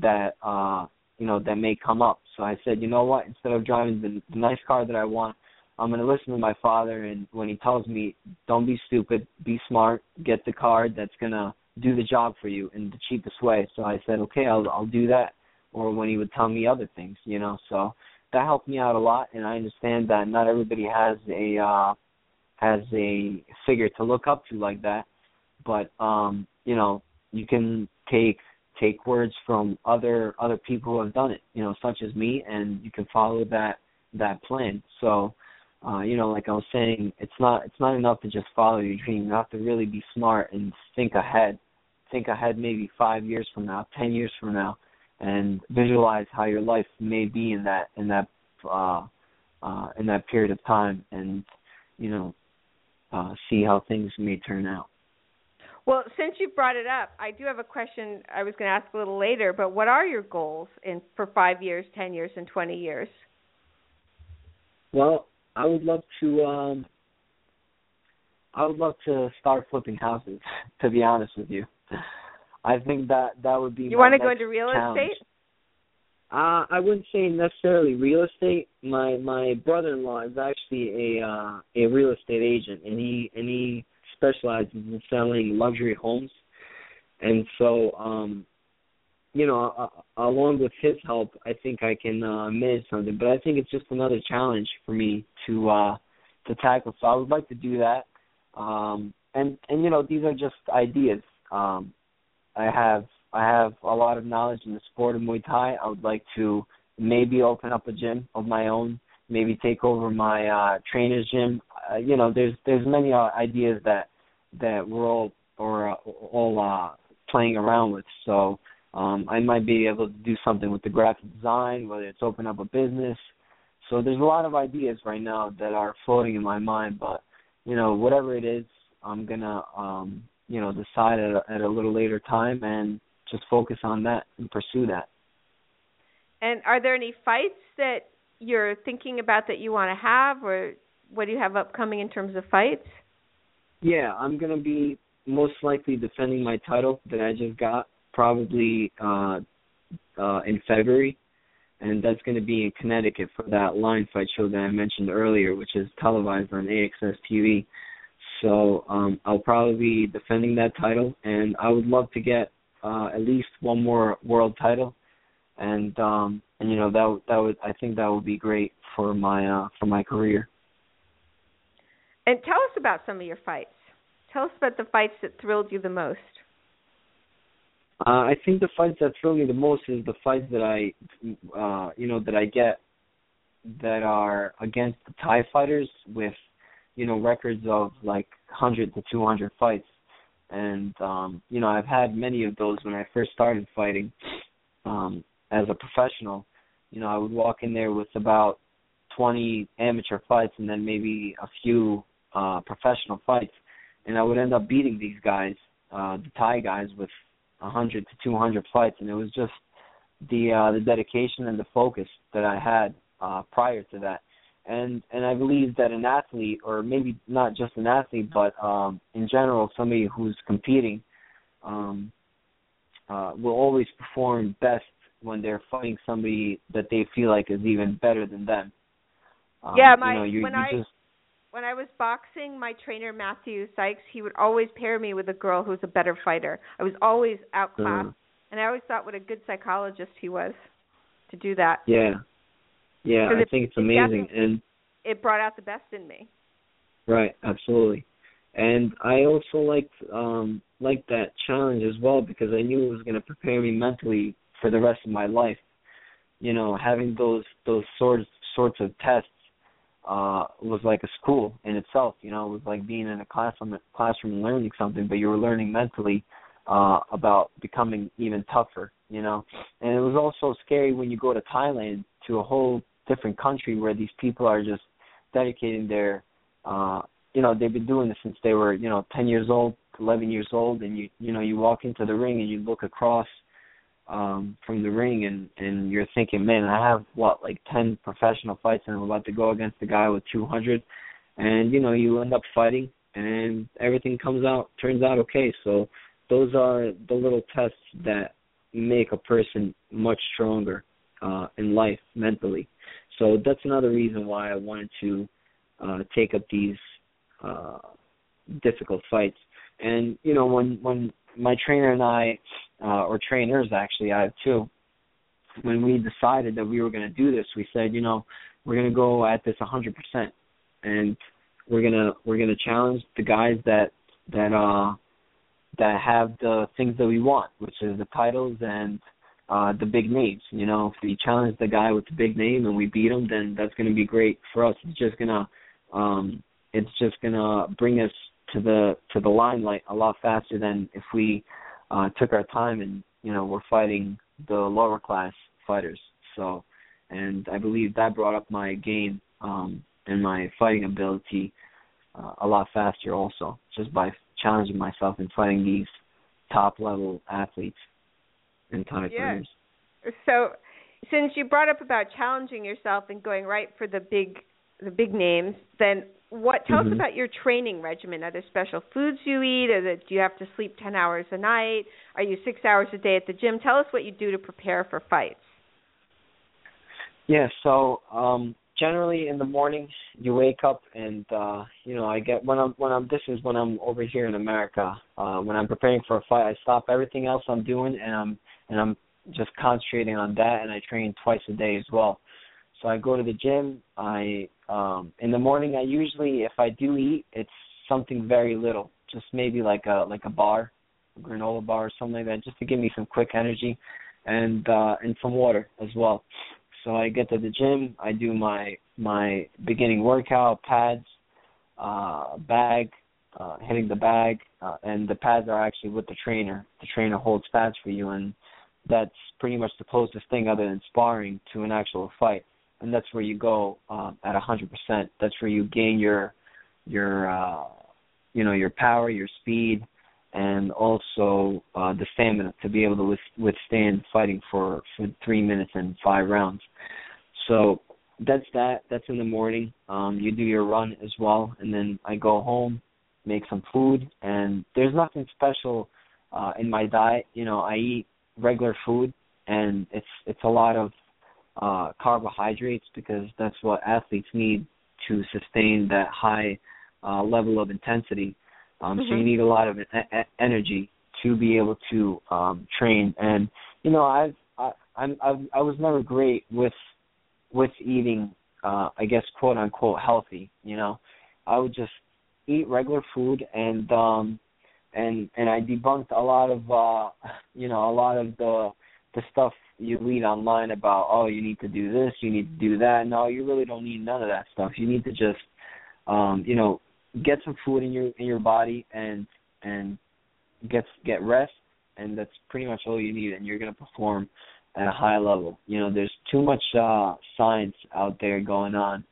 that uh you know that may come up. So i said you know what? Instead of driving the, the nice car that i want i'm going to listen to my father and when he tells me don't be stupid be smart get the car that's going to do the job for you in the cheapest way so i said okay i'll i'll do that or when he would tell me other things you know. So that helped me out a lot and I understand that not everybody has a uh has a figure to look up to like that. But um, you know, you can take take words from other other people who have done it, you know, such as me and you can follow that that plan. So uh, you know, like I was saying, it's not it's not enough to just follow your dream. You have to really be smart and think ahead. Think ahead maybe five years from now, ten years from now and visualize how your life may be in that in that uh uh in that period of time and you know uh see how things may turn out. Well since you brought it up i do have a question i was going to ask a little later but what are your goals in for 5 years 10 years and 20 years? Well i would love to um i would love to start flipping houses to be honest with you I think that that would be. You want to go into real challenge. estate? Uh, I wouldn't say necessarily real estate. My my brother-in-law is actually a uh, a real estate agent, and he and he specializes in selling luxury homes. And so, um, you know, uh, along with his help, I think I can uh, manage something. But I think it's just another challenge for me to uh, to tackle. So I would like to do that. Um, and and you know, these are just ideas. Um, I have I have a lot of knowledge in the sport of Muay Thai. I would like to maybe open up a gym of my own, maybe take over my uh trainer's gym. Uh, you know, there's there's many uh, ideas that that we're all or uh, all uh playing around with. So um I might be able to do something with the graphic design, whether it's open up a business. So there's a lot of ideas right now that are floating in my mind, but you know, whatever it is, I'm gonna um you know decide at a, at a little later time and just focus on that and pursue that. And are there any fights that you're thinking about that you want to have, or what do you have upcoming in terms of fights? Yeah, I'm gonna be most likely defending my title that I just got probably uh uh in February and that's going to be in Connecticut for that Lion Fight show that I mentioned earlier, which is televised on AXS TV. So um, I'll probably be defending that title, and I would love to get uh, at least one more world title, and um, and you know that that would I think that would be great for my uh, for my career. And tell us about some of your fights. Tell us about the fights that thrilled you the most. Uh, I think the fights that thrill me the most is the fights that I, uh, you know, that I get that are against the Thai fighters with you know records of like 100 to 200 fights. And um you know I've had many of those when I first started fighting um as a professional. You know I would walk in there with about 20 amateur fights and then maybe a few uh professional fights. And I would end up beating these guys uh the Thai guys with 100 to 200 fights. And it was just the uh the dedication and the focus that I had uh prior to that and and I believe that an athlete, or maybe not just an athlete, but um, in general, somebody who's competing, um, uh, will always perform best when they're fighting somebody that they feel like is even better than them. Um, yeah, my you know, you, when you I just when I was boxing, my trainer Matthew Sykes, he would always pair me with a girl who's a better fighter. I was always outclassed, uh, and I always thought what a good psychologist he was to do that. yeah, yeah. I it- think it's amazing, definitely- and It brought out the best in me. Right, absolutely. And I also liked um liked that challenge as well because I knew it was gonna prepare me mentally for the rest of my life. You know, having those those sorts sorts of tests uh was like a school in itself, you know, it was like being in a classroom classroom learning something, but you were learning mentally uh about becoming even tougher, you know. And it was also scary when you go to Thailand to a whole different country where these people are just dedicating their uh you know they've been doing this since they were you know 10 years old 11 years old and you you know you walk into the ring and you look across um from the ring and and you're thinking man I have what like 10 professional fights and I'm about to go against a guy with 200 and you know you end up fighting and everything comes out turns out okay. So those are the little tests that make a person much stronger uh in life mentally so that's another reason why I wanted to uh take up these uh difficult fights. And you know, when when my trainer and I uh or trainers actually I have two, when we decided that we were gonna do this, we said, you know, we're gonna go at this a hundred percent and we're gonna we're gonna challenge the guys that that uh that have the things that we want, which is the titles and uh the big names. You know, if we challenge the guy with the big name and we beat him, then that's going to be great for us. It's just gonna um it's just gonna bring us to the to the limelight a lot faster than if we uh took our time and you know we're fighting the lower class fighters. So, and I believe that brought up my game um and my fighting ability uh, a lot faster also just by challenging myself and fighting these top level athletes and Yeah. fighters. So, since you brought up about challenging yourself and going right for the big the big names, then what tell us Mhm. about your training regimen? Are there special foods you eat? Or that do you have to sleep ten hours a night? Are you six hours a day at the gym? Tell us what you do to prepare for fights. Yeah, so um generally in the morning you wake up and uh you know, I get when I'm when I'm this is when I'm over here in America. Uh when I'm preparing for a fight I stop everything else I'm doing and I'm and I'm just concentrating on that and I train twice a day as well. So I go to the gym, I um in the morning I usually if I do eat it's something very little. Just maybe like a like a bar, a granola bar or something like that, just to give me some quick energy and uh and some water as well. So I get to the gym, I do my my beginning workout, pads, uh bag, uh hitting the bag, uh, and the pads are actually with the trainer. The trainer holds pads for you and that's pretty much the closest thing other than sparring to an actual fight. And that's where you go um at a hundred percent. That's where you gain your your uh you know, your power, your speed and also uh the stamina to be able to with, withstand fighting for for 3 minutes and 5 rounds. So that's that. That's in the morning. Um, you do your run as well, and then I go home, make some food, and there's nothing special uh, in my diet. You know, I eat regular food, and it's it's a lot of uh, carbohydrates because that's what athletes need to sustain that high uh, level of intensity. Um, So you Mhm. need a lot of energy to be able to um, train. And you know, I've I, I'm I've, I was never great with with eating, uh, I guess quote unquote healthy. You know, I would just eat regular food and um and and I debunked a lot of uh you know a lot of the the stuff you read online about oh you need to do this you need to do that no you really don't need none of that stuff you need to just um you know get some food in your in your body and and get get rest and that's pretty much all you need and you're going to perform at a high level you know there's too much uh science out there going on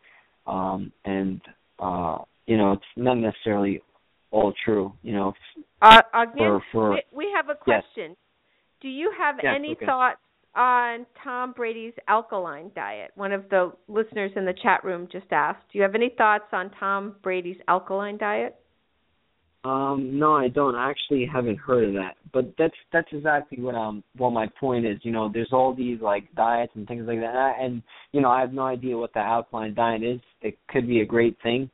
um and uh you know it's not necessarily all true you know Uh, Agnes, for for we, have a Yes. question. Do you have Yes, any okay. thoughts on Tom Brady's alkaline diet? One of the listeners in the chat room just asked. Do you have any thoughts on Tom Brady's alkaline diet? Um, no, I don't. I actually haven't heard of that. But that's that's exactly what um what my point is. You know, there's all these like diets and things like that, and, and you know, I have no idea what the alkaline diet is. It could be a great thing,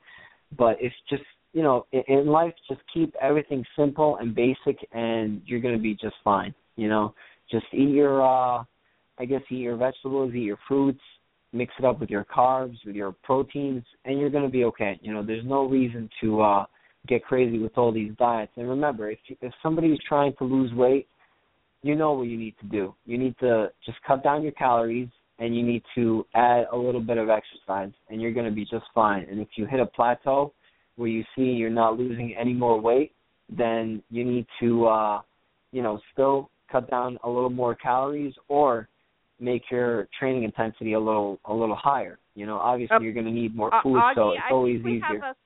but it's just you know, in, in life, just keep everything simple and basic, and you're gonna be just fine. You know, just eat your uh, I guess eat your vegetables, eat your fruits, mix it up with your carbs, with your proteins, and you're gonna be okay. You know, there's no reason to uh get crazy with all these diets. And remember, if if somebody's trying to lose weight, you know what you need to do. You need to just cut down your calories and you need to add a little bit of exercise and you're going to be just fine. And if you hit a plateau where you see you're not losing any more weight, then you need to uh you know, still cut down a little more calories or make your training intensity a little a little higher. You know, obviously uh, you're going to need more food, uh, Augie, so it's I always think we easier. Have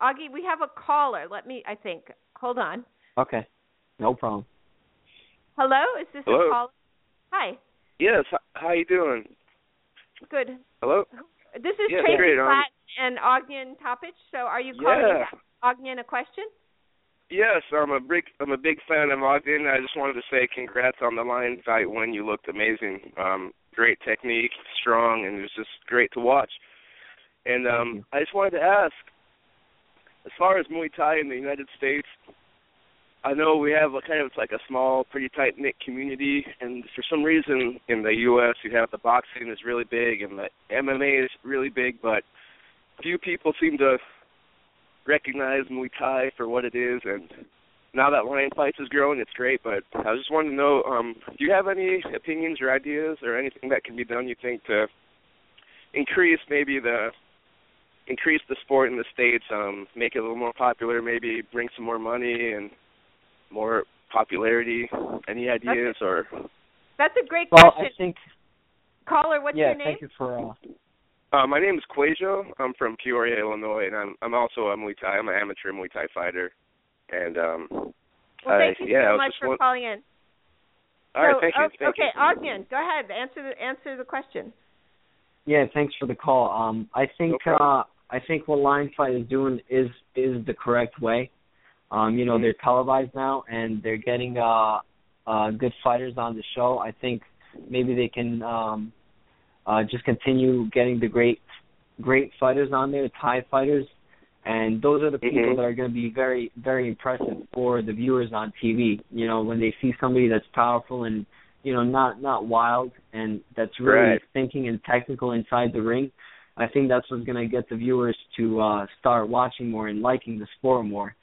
a, Augie, we have a caller. Let me. I think. Hold on. Okay, no problem. Hello, is this Hello? a caller? Hi. Yes. How you doing? Good. Hello. This is Yeah, Traci great, Platt and Ognian Topich. So, are you calling Yeah. to Ognian a question? Yes, I'm a big I'm a big fan of Ogden. I just wanted to say congrats on the Lion Fight win. You looked amazing. Um, great technique, strong, and it was just great to watch. And um. I just wanted to ask, as far as Muay Thai in the United States, I know we have a kind of like a small, pretty tight knit community, and for some reason in the U.S. you have the boxing is really big and the MMA is really big, but few people seem to recognize Muay Thai for what it is, and now that Lion Fights is growing, it's great. But I just wanting to know, um, do you have any opinions or ideas or anything that can be done? You think to increase maybe the increase the sport in the states, um, make it a little more popular, maybe bring some more money and more popularity. Any ideas or? That's a great Well, question. I think Caller, what's yeah, your name? Yeah, thank you for uh Uh, my name is Quajo. I'm from Peoria, Illinois, and I'm I'm also a Muay Thai. I'm an amateur Muay Thai fighter, and um, Well, thank uh, you yeah, I so was much just for want- calling in. All right, so, thank you. o- Thank okay, you. Ognian, go ahead. Answer the answer the question. Yeah, thanks for the call. Um, I think No uh, I think what Lion Fight is doing is is the correct way. Um, you know, Mhm. they're televised now and they're getting uh, uh, good fighters on the show. I think maybe they can um, uh, just continue getting the great great fighters on there, Thai fighters, and those are the people Mhm. that are going to be very very impressive for the viewers on TV. You know, when they see somebody that's powerful and you know not not wild and that's really Right. thinking and technical inside the ring. I think that's what's going to get the viewers to uh start watching more and liking the sport more.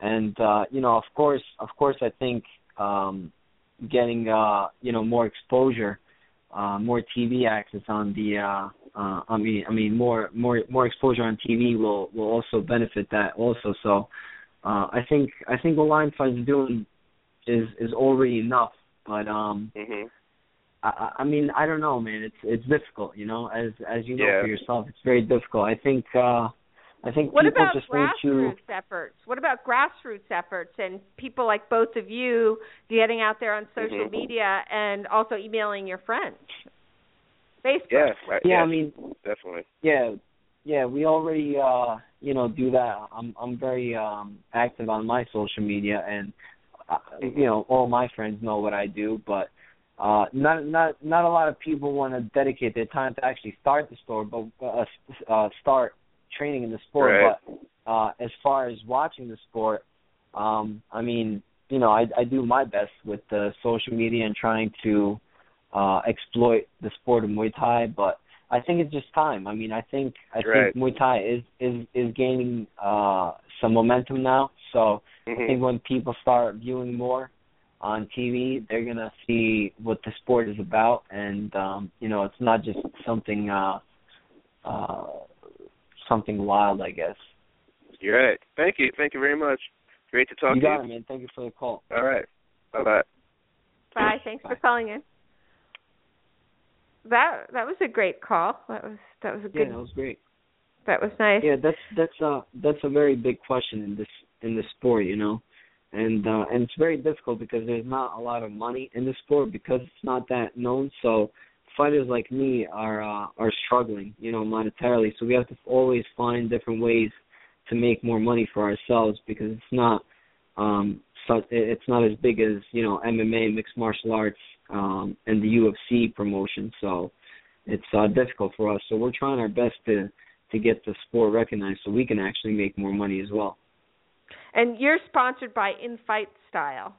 And uh you know, of course, of course I think um getting uh you know more exposure, uh more TV access on the uh uh I mean I mean more more more exposure on TV will will also benefit that also. So uh I think I think what Lion Fight is doing is is already enough. But um Mhm. I, I I mean, I don't know, man. It's it's difficult, you know. As as you know Yeah. for yourself, it's very difficult. I think uh I think What people about just need to. grassroots efforts? What about grassroots efforts and people like both of you getting out there on social Mhm. media and also emailing your friends? Facebook. Yeah. I- Yeah, yes, I mean, definitely. yeah, yeah. We already uh you know do that. I'm I'm very um active on my social media, and uh, you know all my friends know what I do, but. Uh, not not not a lot of people want to dedicate their time to actually start the store, but uh, uh, start training in the sport. Right. But uh, as far as watching the sport, um, I mean, you know, I, I do my best with the social media and trying to uh, exploit the sport of Muay Thai. But I think it's just time. I mean, I think I Right. think Muay Thai is is is gaining uh, some momentum now. So I Mhm. think when people start viewing more on TV, they're gonna see what the sport is about, and um, you know, it's not just something uh, uh, something wild, I guess. You're right. Thank you. Thank you very much. Great to talk you to got you. it, man. Thank you for the call. All right. Bye bye. Bye. Thanks for calling in. That that was a great call. That was that was a good. Yeah, good. that was great. that was nice. Yeah, that's that's uh that's a very big question in this in this sport, you know. and uh, and it's very difficult because there's not a lot of money in the sport because it's not that known. So fighters like me are uh, are struggling, you know, monetarily. So we have to always find different ways to make more money for ourselves because it's not um so it's not as big as you know MMA, mixed martial arts, um, and the UFC promotion. So it's uh, difficult for us. So we're trying our best to to get the sport recognized so we can actually make more money as well. And you're sponsored by In Fight Style.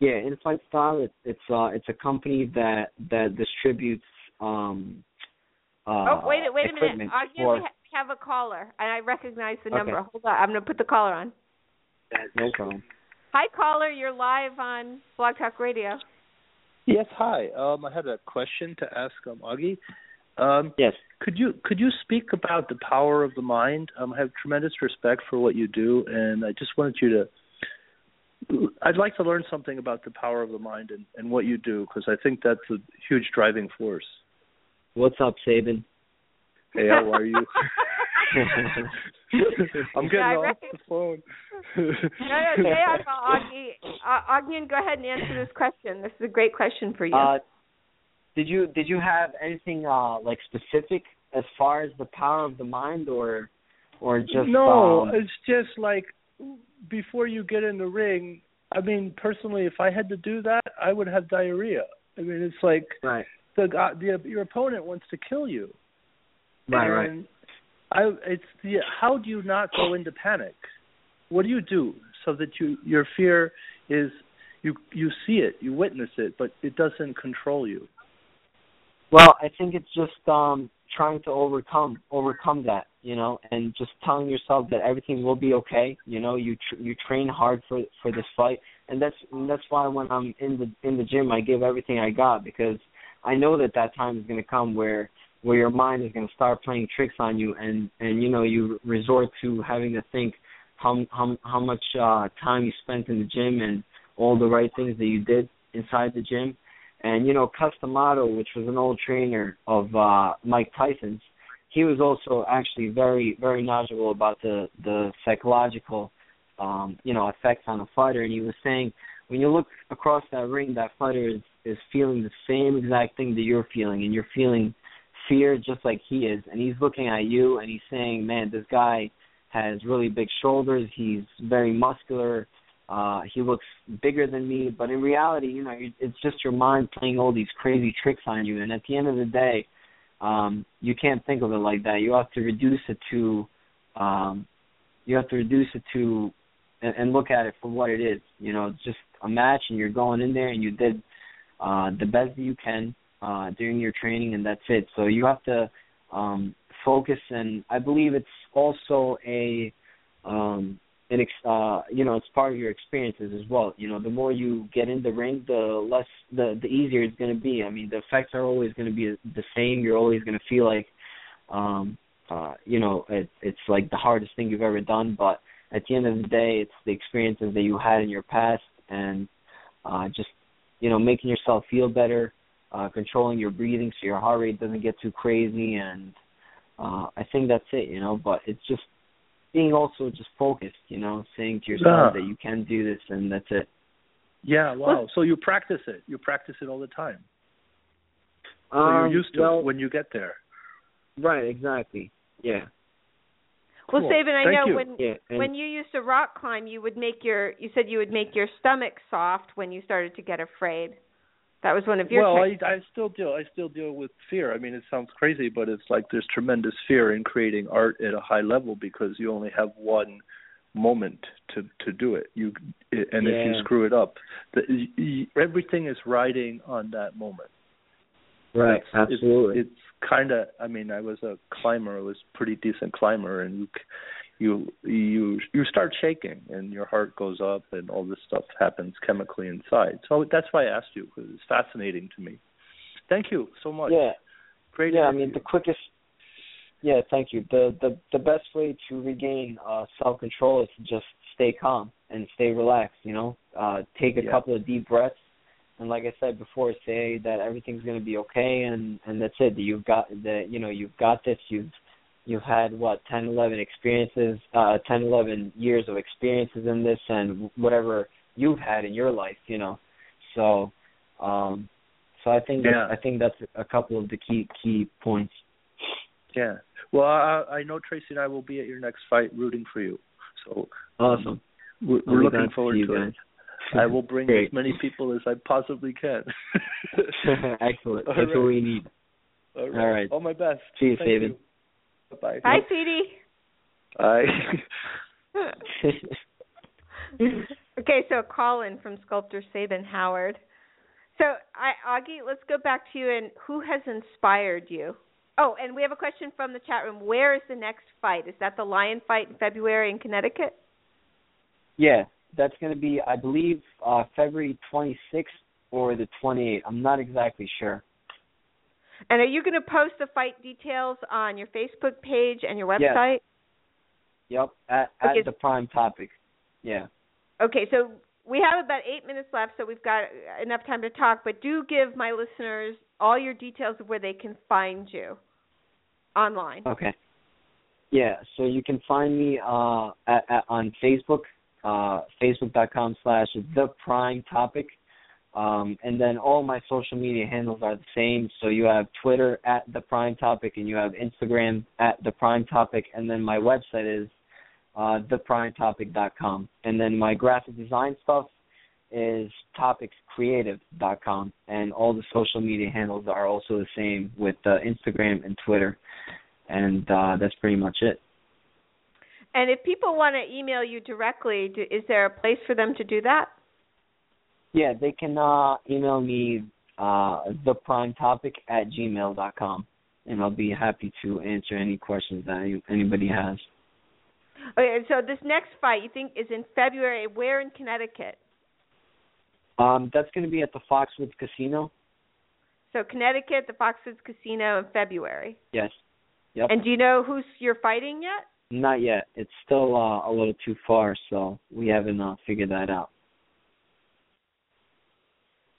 Yeah, In Fight Style. It's it's uh it's a company that that distributes. um uh, Oh wait, wait a minute. equipment for- we ha- we have a caller, and I recognize the Okay. number. Hold on, I'm going to put the caller on. No problem. Hi, caller. You're live on Blog Talk Radio. Yes, hi. Um, I had a question to ask um, Augie. Um, Yes. could you could you speak about the power of the mind? Um, I have tremendous respect for what you do, and I just wanted you to. I'd like to learn something about the power of the mind and, and what you do because I think that's a huge driving force. What's up, Sabin? Hey, how are you? I'm getting Yeah, I off reckon- the phone. No, no, stay on, Augie. Uh, Augie, go ahead and answer this question. This is a great question for you. Uh, did you did you have anything uh like specific as far as the power of the mind, or or just no, um, it's just like before you get in the ring. I mean, personally, if I had to do that, I would have diarrhea. I mean, it's like right, the guy, the your opponent wants to kill you. right, right. I, it's the how do you not go into panic? What do you do so that you your fear is you you see it, you witness it, but it doesn't control you. Well, I think it's just um trying to overcome overcome that, you know, and just telling yourself that everything will be okay. You know, you tr- you train hard for for this fight, and that's and that's why when I'm in the in the gym, I give everything I got because I know that that time is going to come where where your mind is going to start playing tricks on you, and and you know you resort to having to think how how how much uh time you spent in the gym and all the right things that you did inside the gym and you know, Cus D'Amato, which was an old trainer of uh Mike Tyson's, he was also actually very, very knowledgeable about the the psychological um, you know, effects on a fighter. And he was saying when you look across that ring that fighter is, is feeling the same exact thing that you're feeling. And you're feeling fear just like he is. And he's looking at you and he's saying, Man, this guy has really big shoulders, he's very muscular, uh he looks bigger than me. But in reality you know it's just your mind playing all these crazy tricks on you. And at the end of the day um you can't think of it like that. You have to reduce it to um you have to reduce it to and, and look at it for what it is. You know just a match and you're going in there and you did uh the best that you can uh during your training and that's it. So you have to um focus and i believe it's also a um an ex- uh you know it's part of your experiences as well. You know the more you get in the ring the less the the easier it's going to be. I mean the effects are always going to be the same. You're always going to feel like um uh you know it it's like the hardest thing you've ever done. But at the end of the day it's the experiences that you had in your past and uh just you know making yourself feel better uh controlling your breathing so your heart rate doesn't get too crazy. And uh I think that's it you know but it's just being also just focused, you know, saying to yourself Yeah. that you can do this and that's it. Yeah, wow. Well- so you practice it. You practice it all the time. So Um, you're used to well, it when you get there. right, exactly. Yeah, well, Cool. Sabin, I Thank know you. when yeah. And, when you used to rock climb, you would make your you said you would make your stomach soft when you started to get afraid. That was one of your well. I, I still deal. I still deal with fear. I mean, it sounds crazy, but it's like there's tremendous fear in creating art at a high level because you only have one moment to to do it. You and if you screw it up, the, y y everything is riding on that moment. right, It's- it's- absolutely. It's, kind of. I mean, I was a climber. I was a pretty decent climber, and you c- you you you start shaking, and your heart goes up, and all this stuff happens chemically inside. So that's why I asked you because it's fascinating to me. Thank you so much. yeah, Great. yeah. I mean, the quickest. Yeah, thank you. The the the best way to regain uh self control is to just stay calm and stay relaxed. You know, uh take a Yeah. couple of deep breaths, and like I said before, say that everything's going to be okay, and and that's it. That you've got that. You know, you've got this. You've you've had what 10 11 experiences uh 10 11 years of experiences in this and whatever you've had in your life you know so um so i think Yeah. that, i think that's a couple of the key key points Yeah. Well, I, I know Traci and I will be at your next fight rooting for you. So awesome we're, we're looking glad to forward to it. I will bring Great. as many people as I possibly can. excellent All that's right. what we need All All right. All my best. See you, Thank David. Bye. Hi, sweetie. Bye. okay, so a call in from sculptor Sabin Howard. So, I, Augie, let's go back to you and who has inspired you? Oh, and we have a question from the chat room. Where is the next fight? Is that the lion fight in February in Connecticut? yeah that's going to be i believe uh february 26th or the 28th i'm not exactly sure And are you going to post the fight details on your Facebook page and your Yes. website? yep at at Okay. the prime topic yeah Okay, so we have about eight minutes left, so we've got enough time to talk. But do give my listeners all your details of where they can find you online. Okay. Yeah, so you can find me uh, at, at on Facebook, uh, facebook.com slash the prime topic. Um, and then all my social media handles are the same. So you have Twitter at the prime topic and you have Instagram at the prime topic and then my website is uh theprimetopic.com. And then my graphic design stuff is topicscreative.com and all the social media handles are also the same with uh, Instagram and Twitter and uh, that's pretty much it. And if people want to email you directly, do, is there a place for them to do that? Yeah, they can uh, email me uh, theprimetopic at gmail dot com, and I'll be happy to answer any questions that anybody has. Okay, so this next fight you think is in February. Where in Connecticut? Um, that's going to be at the Foxwoods Casino. So Connecticut, the Foxwoods Casino in February. Yes. Yep. And do you know who's you're fighting yet? Not yet. It's still uh, a little too far, so we haven't uh, figured that out.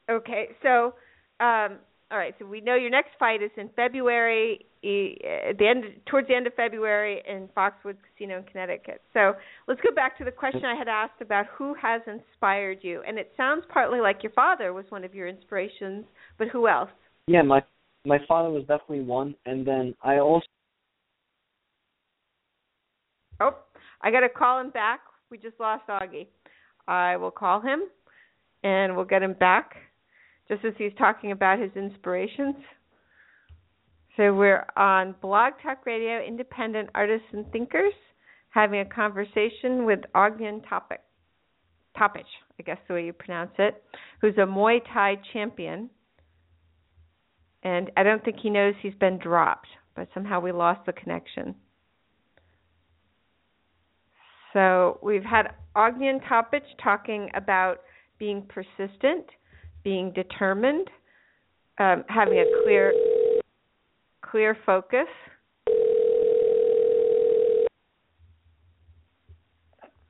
Okay, so um, all right. So we know your next fight is in February, at the end, towards the end of February in Foxwoods Casino in Connecticut. So let's go back to the question I had asked about who has inspired you, and it sounds partly like your father was one of your inspirations, but who else? Yeah, my my father was definitely one, and then I also Oh, I got to call him back. We just lost Augie. I will call him, and we'll get him back, just as he's talking about his inspirations. So we're on Blog Talk Radio, Independent Artists and Thinkers, having a conversation with Ogden Topic, Topich, I guess the way you pronounce it, who's a Muay Thai champion. And I don't think he knows he's been dropped, but somehow we lost the connection. So we've had Ognian Topich talking about being persistent, being determined, um, having a clear clear focus.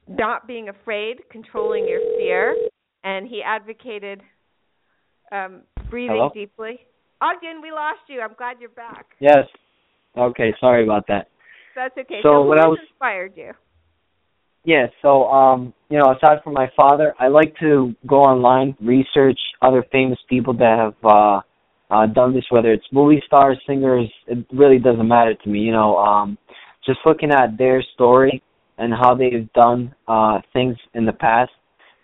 Not being afraid, controlling your fear, and he advocated um, breathing Hello? deeply. Ogden, we lost you. I'm glad you're back. yes. Okay, sorry about that. That's okay. So who what was- inspired you? Yeah, so um, you know, aside from my father, I like to go online, research other famous people that have uh uh done this, whether it's movie stars, singers, it really doesn't matter to me, you know, um just looking at their story and how they've done uh things in the past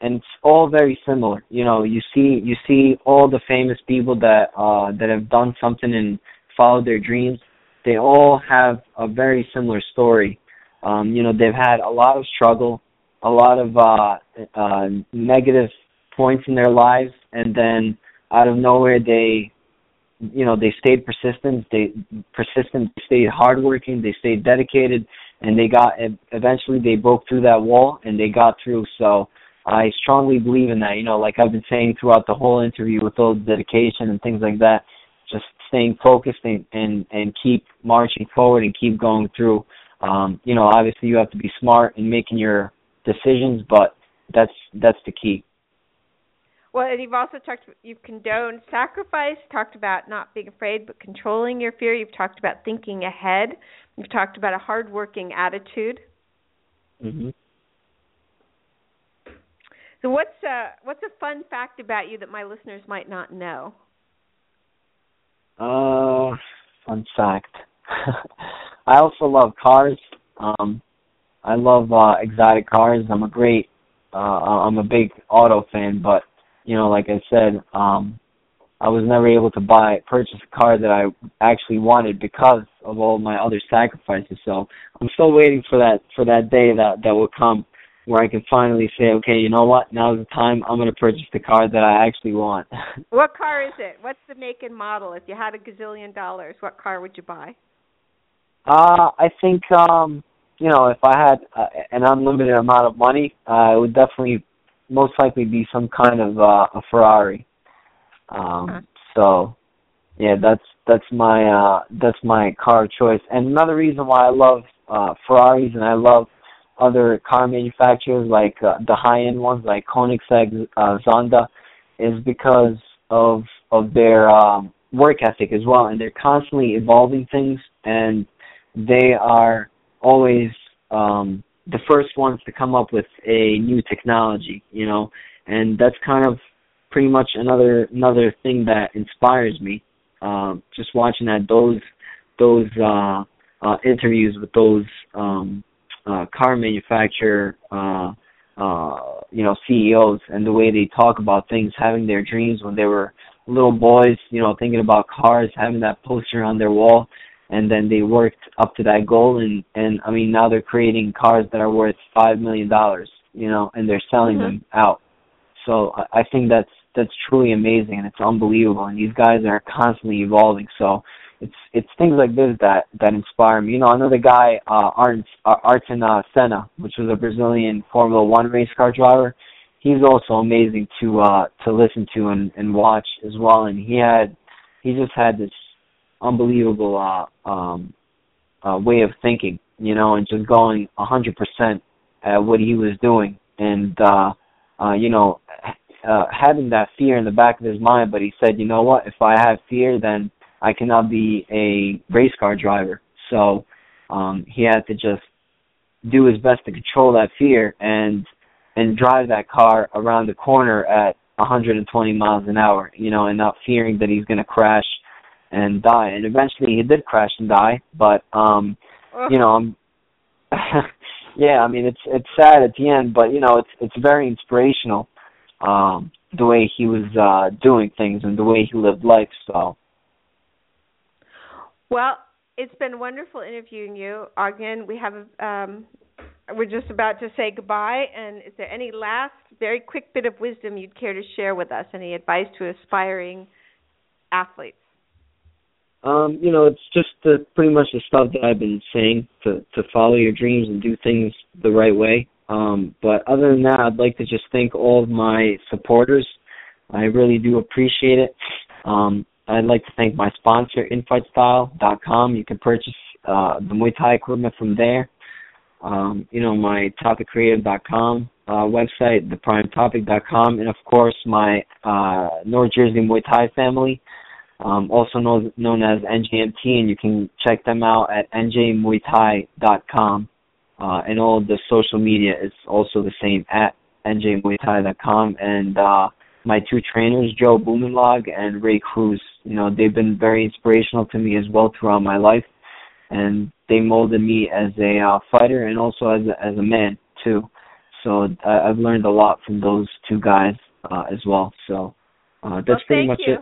and it's all very similar. You know, you see you see all the famous people that uh that have done something and followed their dreams. They all have a very similar story. Um, you know, they've had a lot of struggle, a lot of uh, uh, negative points in their lives, and then out of nowhere they, you know, they stayed persistent. They persistent, stayed hardworking, they stayed dedicated, and they got eventually they broke through that wall and they got through. So I strongly believe in that. You know, like I've been saying throughout the whole interview with all the dedication and things like that, just staying focused and and, and keep marching forward and keep going through um, you know, obviously you have to be smart in making your decisions, but that's that's the key. Well, and you've also talked. You've condoned sacrifice. Talked about not being afraid, but controlling your fear. You've talked about thinking ahead. You've talked about a hardworking attitude. Mhm. So, what's a what's a fun fact about you that my listeners might not know? Uh, fun fact. I also love cars. Um, I love uh, exotic cars. I'm a great. Uh, I'm a big auto fan, but you know, like I said, um, I was never able to buy purchase a car that I actually wanted because of all my other sacrifices. So I'm still waiting for that for that day that that will come where I can finally say, okay, you know what? Now's the time. I'm going to purchase the car that I actually want. what car is it? What's the make and model? If you had a gazillion dollars, what car would you buy? Uh, I think um, you know, if I had uh, an unlimited amount of money, uh, it would definitely most likely be some kind of uh, a Ferrari. Um. So, yeah, that's that's my uh, that's my car choice. And another reason why I love uh, Ferraris and I love other car manufacturers like uh, the high end ones like Koenigsegg, uh, Zonda, is because of of their um, work ethic as well, and they're constantly evolving things, and they are always um, the first ones to come up with a new technology, you know, and that's kind of pretty much another another thing that inspires me. Um, just watching that those those uh, uh, interviews with those um, uh, car manufacturer uh, uh, you know CEOs and the way they talk about things, having their dreams when they were little boys, you know, thinking about cars, having that poster on their wall and then they worked up to that goal and and I mean now they're creating cars that are worth five million dollars, you know, and they're selling mm-hmm. them out. So I, I think that's that's truly amazing and it's unbelievable and these guys are constantly evolving. So it's it's things like this that that inspire me. You know, another guy, uh, Art, uh, Ayrton uh, Senna, which was a Brazilian Formula One race car driver. He's also amazing to uh to listen to and and watch as well. And he had he just had this unbelievable uh, um, uh, way of thinking, you know, and just going a hundred percent at what he was doing, and uh, uh, you know, uh, having that fear in the back of his mind. But he said, you know what? If I have fear, then I cannot be a race car driver. So um, he had to just do his best to control that fear and and drive that car around the corner at 120 miles an hour, you know, and not fearing that he's going to crash and die. And eventually he did crash and die, but um you know, I'm yeah, I mean it's it's sad at the end, but you know, it's it's very inspirational um the way he was uh doing things and the way he lived life, so well, it's been wonderful interviewing you, Ognian. We have um, we're just about to say goodbye, and is there any last, very quick bit of wisdom you'd care to share with us? Any advice to aspiring athletes? Um, you know, it's just the, pretty much the stuff that I've been saying to to follow your dreams and do things the right way. Um, but other than that, I'd like to just thank all of my supporters. I really do appreciate it. Um, I'd like to thank my sponsor, InFightStyle.com. You can purchase uh, the Muay Thai equipment from there. Um, you know, my TopicCreative.com uh, website, thePrimeTopic.com, and of course my uh, North Jersey Muay Thai family um, also known, known as NJMT, and you can check them out at njmuaythai.com. Uh, and all the social media is also the same at njmuaythai.com. And uh, my two trainers, Joe Blumenlog and Ray Cruz, you know, they've been very inspirational to me as well throughout my life, and they molded me as a uh, fighter and also as a, as a man too. So I, I've learned a lot from those two guys uh, as well. So uh, that's well, pretty much you. it.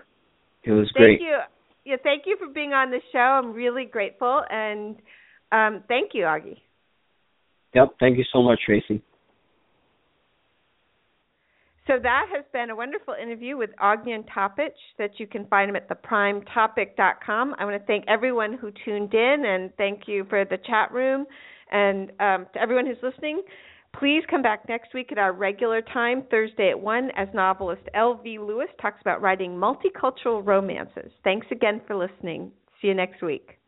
It was thank great. you. Yeah, thank you for being on the show. I'm really grateful, and um, thank you, Augie. Yep. Thank you so much, Traci. So that has been a wonderful interview with Ognian Topic that you can find him at theprimetopic.com. I want to thank everyone who tuned in and thank you for the chat room and um, to everyone who's listening. Please come back next week at our regular time, Thursday at 1, as novelist L.V. Lewis talks about writing multicultural romances. Thanks again for listening. See you next week.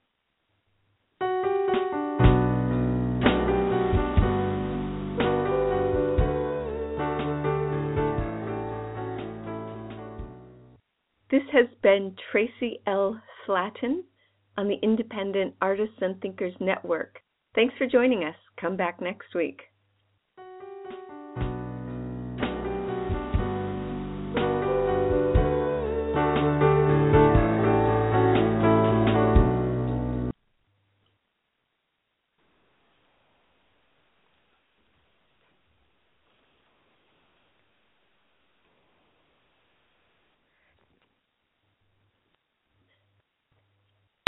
This has been Traci L. Slatton on the Independent Artists and Thinkers Network. Thanks for joining us. Come back next week.